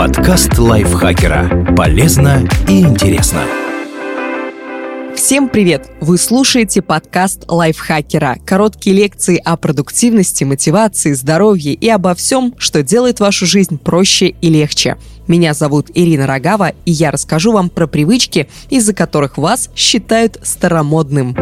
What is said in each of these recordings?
Подкаст лайфхакера. Полезно и интересно. Всем привет! Вы слушаете подкаст лайфхакера. Короткие лекции о продуктивности, мотивации, здоровье и обо всем, что делает вашу жизнь проще и легче. Меня зовут Ирина Рогава, и я расскажу вам про привычки, из-за которых вас считают старомодным.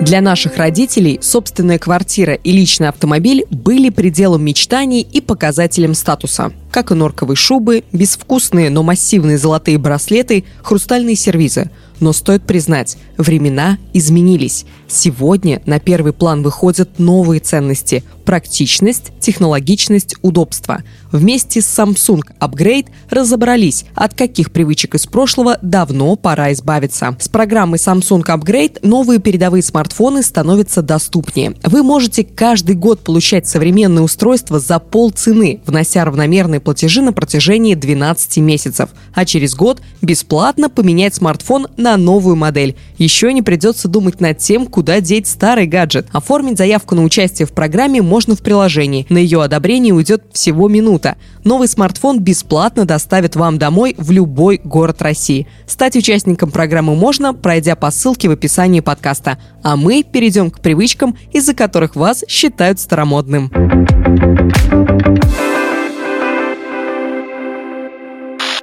Для наших родителей собственная квартира и личный автомобиль были пределом мечтаний и показателем статуса. Как и норковые шубы, безвкусные, но массивные золотые браслеты, хрустальные сервизы. Но стоит признать, времена изменились. Сегодня на первый план выходят новые ценности – практичность, технологичность, удобство. Вместе с Samsung Upgrade разобрались, от каких привычек из прошлого давно пора избавиться. С программой Samsung Upgrade новые передовые смартфоны становятся доступнее. Вы можете каждый год получать современные устройства за полцены, внося равномерные платежи на протяжении 12 месяцев. А через год бесплатно поменять смартфон на новую модель. Еще не придется думать над тем, куда деть старый гаджет. Оформить заявку на участие в программе можно в приложении. На ее одобрение уйдет всего минута. Новый смартфон бесплатно доставят вам домой в любой город России. Стать участником программы можно, пройдя по ссылке в описании подкаста. А мы перейдем к привычкам, из-за которых вас считают старомодным.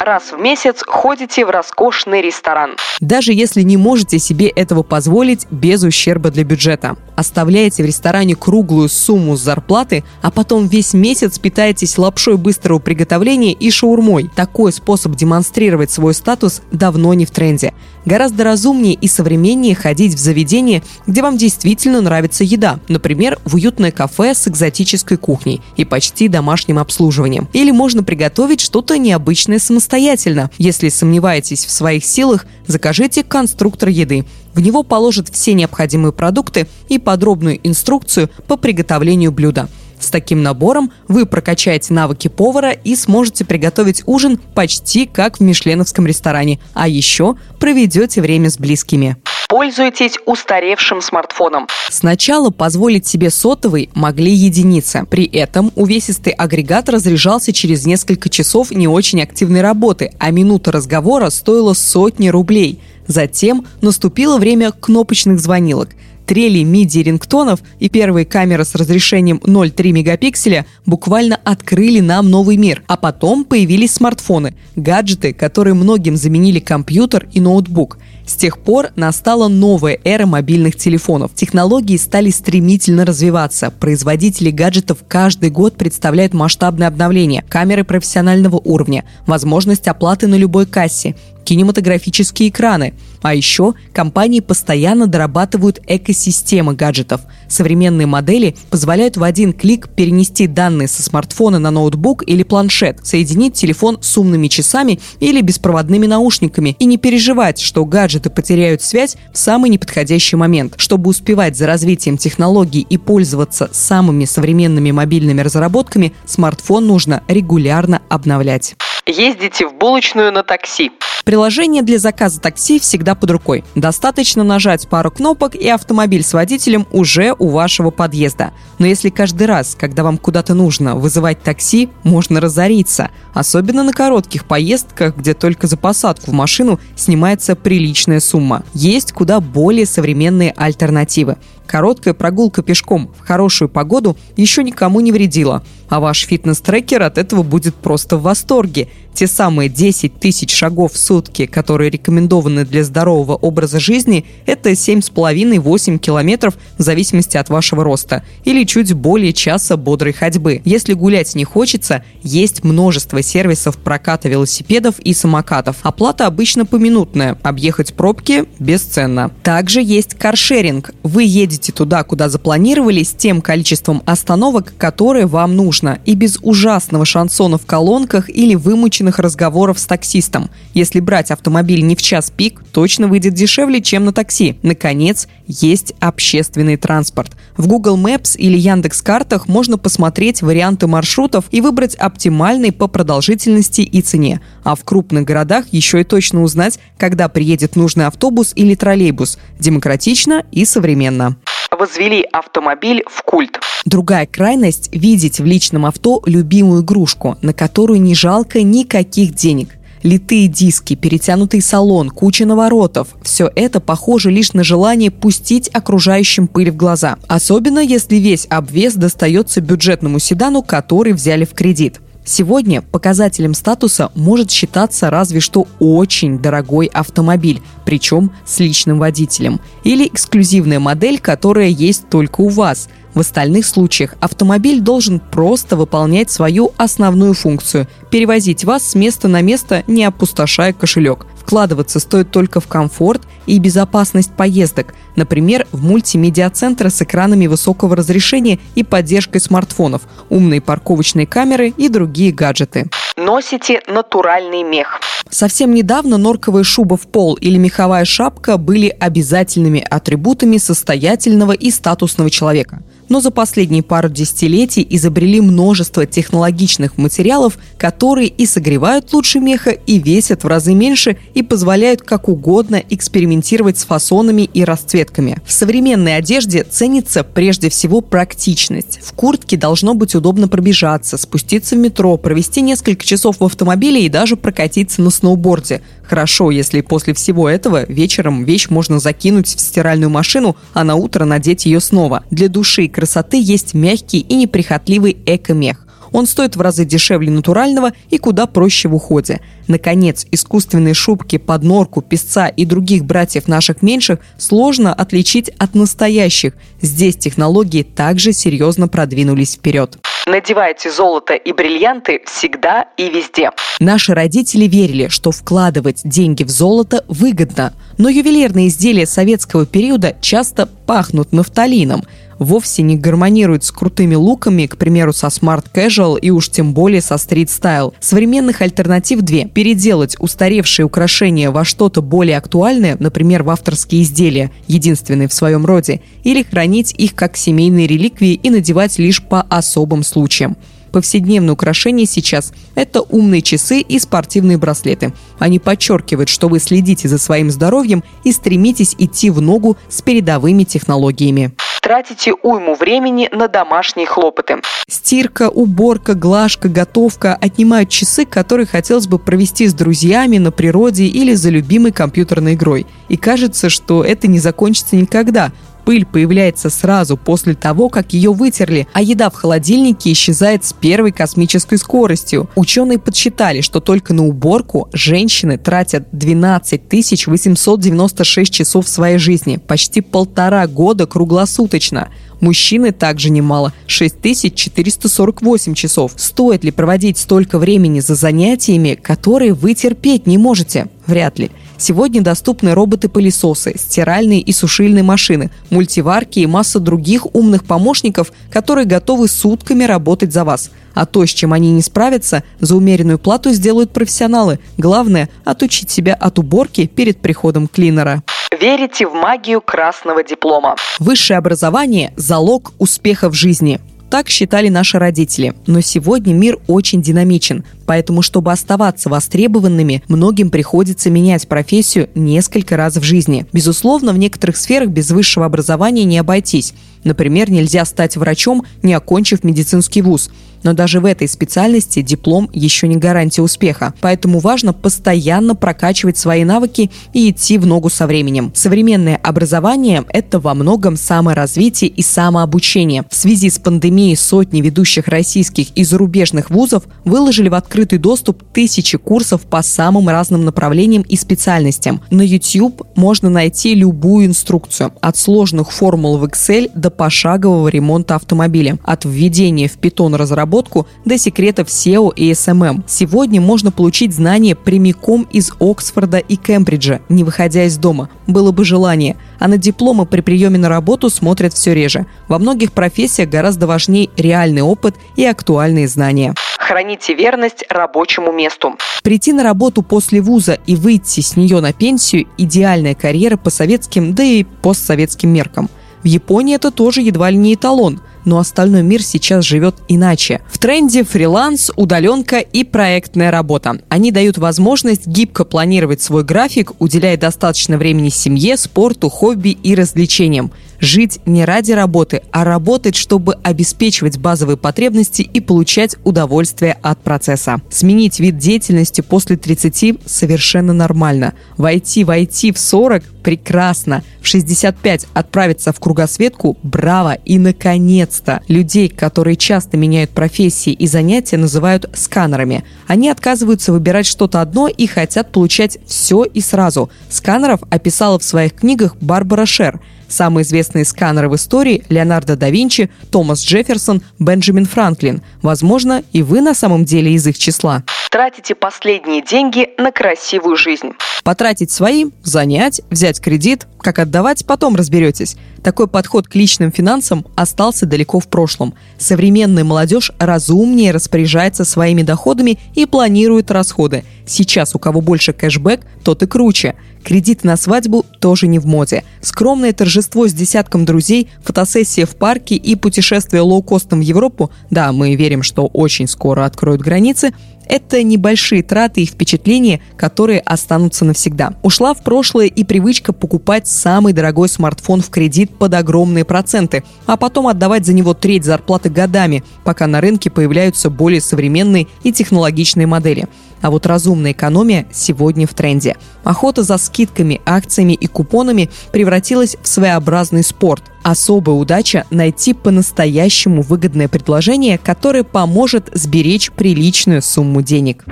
Раз в месяц ходите в роскошный ресторан. Даже если не можете себе этого позволить без ущерба для бюджета. Оставляете в ресторане круглую сумму с зарплаты, а потом весь месяц питаетесь лапшой быстрого приготовления и шаурмой. Такой способ демонстрировать свой статус давно не в тренде. Гораздо разумнее и современнее ходить в заведение, где вам действительно нравится еда. Например, в уютное кафе с экзотической кухней и почти домашним обслуживанием. Или можно приготовить что-то необычное самостоятельно. Если сомневаетесь в своих силах, закажите конструктор еды. В него положат все необходимые продукты и подробную инструкцию по приготовлению блюда. С таким набором вы прокачаете навыки повара и сможете приготовить ужин почти как в мишленовском ресторане, а еще проведете время с близкими. Пользуйтесь устаревшим смартфоном. Сначала позволить себе сотовый могли единицы. При этом увесистый агрегат разряжался через несколько часов не очень активной работы, а минута разговора стоила сотни рублей. Затем наступило время кнопочных звонилок – трели MIDI-рингтонов и первые камеры с разрешением 0,3 мегапикселя буквально открыли нам новый мир. А потом появились смартфоны, гаджеты, которые многим заменили компьютер и ноутбук. С тех пор настала новая эра мобильных телефонов. Технологии стали стремительно развиваться. Производители гаджетов каждый год представляют масштабные обновления. Камеры профессионального уровня, возможность оплаты на любой кассе, кинематографические экраны. А еще компании постоянно дорабатывают экосистемы гаджетов. Современные модели позволяют в один клик перенести данные со смартфона на ноутбук или планшет, соединить телефон с умными часами или беспроводными наушниками и не переживать, что гаджеты потеряют связь в самый неподходящий момент. Чтобы успевать за развитием технологий и пользоваться самыми современными мобильными разработками, смартфон нужно регулярно обновлять. Ездите в булочную на такси. Приложение для заказа такси всегда под рукой. Достаточно нажать пару кнопок, и автомобиль с водителем уже у вашего подъезда. Но если каждый раз, когда вам куда-то нужно вызывать такси, можно разориться. Особенно на коротких поездках, где только за посадку в машину снимается приличная сумма. Есть куда более современные альтернативы. Короткая прогулка пешком в хорошую погоду еще никому не вредила, а ваш фитнес-трекер от этого будет просто в восторге. Те самые 10 тысяч шагов в сутки, которые рекомендованы для здорового образа жизни, это 7,5-8 километров в зависимости от вашего роста, или чуть более часа бодрой ходьбы. Если гулять не хочется, есть множество сервисов проката велосипедов и самокатов. Оплата обычно поминутная, объехать пробки бесценно. Также есть каршеринг. Вы едете туда, куда запланировали, с тем количеством остановок, которые вам нужно, и без ужасного шансона в колонках или вымученных разговоров с таксистом. Если брать автомобиль не в час пик, точно выйдет дешевле, чем на такси. Наконец, есть общественный транспорт. В Google Maps или Яндекс Картах можно посмотреть варианты маршрутов и выбрать оптимальный по продолжительности и цене. А в крупных городах еще и точно узнать, когда приедет нужный автобус или троллейбус. Демократично и современно. Возвели автомобиль в культ. Другая крайность – видеть в личном авто любимую игрушку, на которую не жалко никаких денег. Литые диски, перетянутый салон, куча наворотов – все это похоже лишь на желание пустить окружающим пыль в глаза. Особенно, если весь обвес достается бюджетному седану, который взяли в кредит. Сегодня показателем статуса может считаться разве что очень дорогой автомобиль, причем с личным водителем, или эксклюзивная модель, которая есть только у вас. В остальных случаях автомобиль должен просто выполнять свою основную функцию – перевозить вас с места на место, не опустошая кошелек. Вкладываться стоит только в комфорт и безопасность поездок, например, в мультимедиа-центры с экранами высокого разрешения и поддержкой смартфонов, умные парковочные камеры и другие гаджеты. Носите натуральный мех. Совсем недавно норковая шуба в пол или меховая шапка были обязательными атрибутами состоятельного и статусного человека – но за последние пару десятилетий изобрели множество технологичных материалов, которые и согревают лучше меха, и весят в разы меньше, и позволяют как угодно экспериментировать с фасонами и расцветками. В современной одежде ценится прежде всего практичность. В куртке должно быть удобно пробежаться, спуститься в метро, провести несколько часов в автомобиле и даже прокатиться на сноуборде. Хорошо, если после всего этого вечером вещь можно закинуть в стиральную машину, а на утро надеть ее снова. Для души красоты есть мягкий и неприхотливый эко-мех. Он стоит в разы дешевле натурального и куда проще в уходе. Наконец, искусственные шубки под норку, песца и других братьев наших меньших сложно отличить от настоящих. Здесь технологии также серьезно продвинулись вперед. Надевайте золото и бриллианты всегда и везде. Наши родители верили, что вкладывать деньги в золото выгодно. Но ювелирные изделия советского периода часто пахнут нафталином – вовсе не гармонирует с крутыми луками, к примеру, со Smart Casual и уж тем более со Street Style. Современных альтернатив две. Переделать устаревшие украшения во что-то более актуальное, например, в авторские изделия, единственные в своем роде, или хранить их как семейные реликвии и надевать лишь по особым случаям. Повседневные украшения сейчас – это умные часы и спортивные браслеты. Они подчеркивают, что вы следите за своим здоровьем и стремитесь идти в ногу с передовыми технологиями тратите уйму времени на домашние хлопоты. Стирка, уборка, глажка, готовка отнимают часы, которые хотелось бы провести с друзьями на природе или за любимой компьютерной игрой. И кажется, что это не закончится никогда, пыль появляется сразу после того, как ее вытерли, а еда в холодильнике исчезает с первой космической скоростью. Ученые подсчитали, что только на уборку женщины тратят 12 896 часов своей жизни, почти полтора года круглосуточно. Мужчины также немало – 6448 часов. Стоит ли проводить столько времени за занятиями, которые вы терпеть не можете? Вряд ли. Сегодня доступны роботы-пылесосы, стиральные и сушильные машины, мультиварки и масса других умных помощников, которые готовы сутками работать за вас. А то, с чем они не справятся, за умеренную плату сделают профессионалы. Главное – отучить себя от уборки перед приходом клинера. Верите в магию красного диплома. Высшее образование – залог успеха в жизни. Так считали наши родители. Но сегодня мир очень динамичен, поэтому, чтобы оставаться востребованными, многим приходится менять профессию несколько раз в жизни. Безусловно, в некоторых сферах без высшего образования не обойтись. Например, нельзя стать врачом, не окончив медицинский вуз. Но даже в этой специальности диплом еще не гарантия успеха. Поэтому важно постоянно прокачивать свои навыки и идти в ногу со временем. Современное образование – это во многом саморазвитие и самообучение. В связи с пандемией сотни ведущих российских и зарубежных вузов выложили в открытый доступ тысячи курсов по самым разным направлениям и специальностям. На YouTube можно найти любую инструкцию – от сложных формул в Excel до пошагового ремонта автомобиля, от введения в Python разработку до секретов SEO и SMM. Сегодня можно получить знания прямиком из Оксфорда и Кембриджа, не выходя из дома. Было бы желание. А на дипломы при приеме на работу смотрят все реже. Во многих профессиях гораздо важнее реальный опыт и актуальные знания. Храните верность рабочему месту. Прийти на работу после вуза и выйти с нее на пенсию – идеальная карьера по советским, да и постсоветским меркам. В Японии это тоже едва ли не эталон, но остальной мир сейчас живет иначе. В тренде фриланс, удаленка и проектная работа. Они дают возможность гибко планировать свой график, уделяя достаточно времени семье, спорту, хобби и развлечениям. Жить не ради работы, а работать, чтобы обеспечивать базовые потребности и получать удовольствие от процесса. Сменить вид деятельности после 30 совершенно нормально. Войти в IT в 40 – прекрасно. В 65 отправиться в кругосветку – браво. И, наконец-то, людей, которые часто меняют профессии и занятия, называют сканерами. Они отказываются выбирать что-то одно и хотят получать все и сразу. Сканеров описала в своих книгах Барбара Шер – Самые известные сканеры в истории – Леонардо да Винчи, Томас Джефферсон, Бенджамин Франклин. Возможно, и вы на самом деле из их числа. Тратите последние деньги на красивую жизнь. Потратить свои, занять, взять кредит, как отдавать, потом разберетесь. Такой подход к личным финансам остался далеко в прошлом. Современная молодежь разумнее распоряжается своими доходами и планирует расходы. Сейчас у кого больше кэшбэк, тот и круче. Кредиты на свадьбу тоже не в моде. Скромное торжество с десятком друзей, фотосессия в парке и путешествие лоукостом в Европу, да, мы верим, что очень скоро откроют границы, это небольшие траты и впечатления, которые останутся навсегда. Ушла в прошлое и привычка покупать самый дорогой смартфон в кредит под огромные проценты, а потом отдавать за него треть зарплаты годами, пока на рынке появляются более современные и технологичные модели. А вот разумная экономия сегодня в тренде. Охота за скидками, акциями и купонами превратилась в своеобразный спорт. Особая удача – найти по-настоящему выгодное предложение, которое поможет сберечь приличную сумму денег.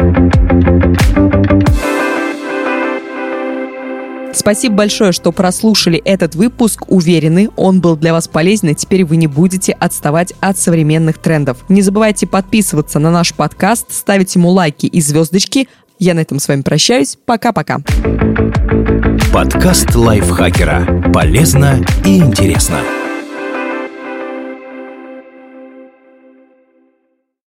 Спасибо большое, что прослушали этот выпуск. Уверены, он был для вас полезен, и теперь вы не будете отставать от современных трендов. Не забывайте подписываться на наш подкаст, ставить ему лайки и звездочки. Я на этом с вами прощаюсь. Пока-пока. Подкаст лайфхакера. Полезно и интересно.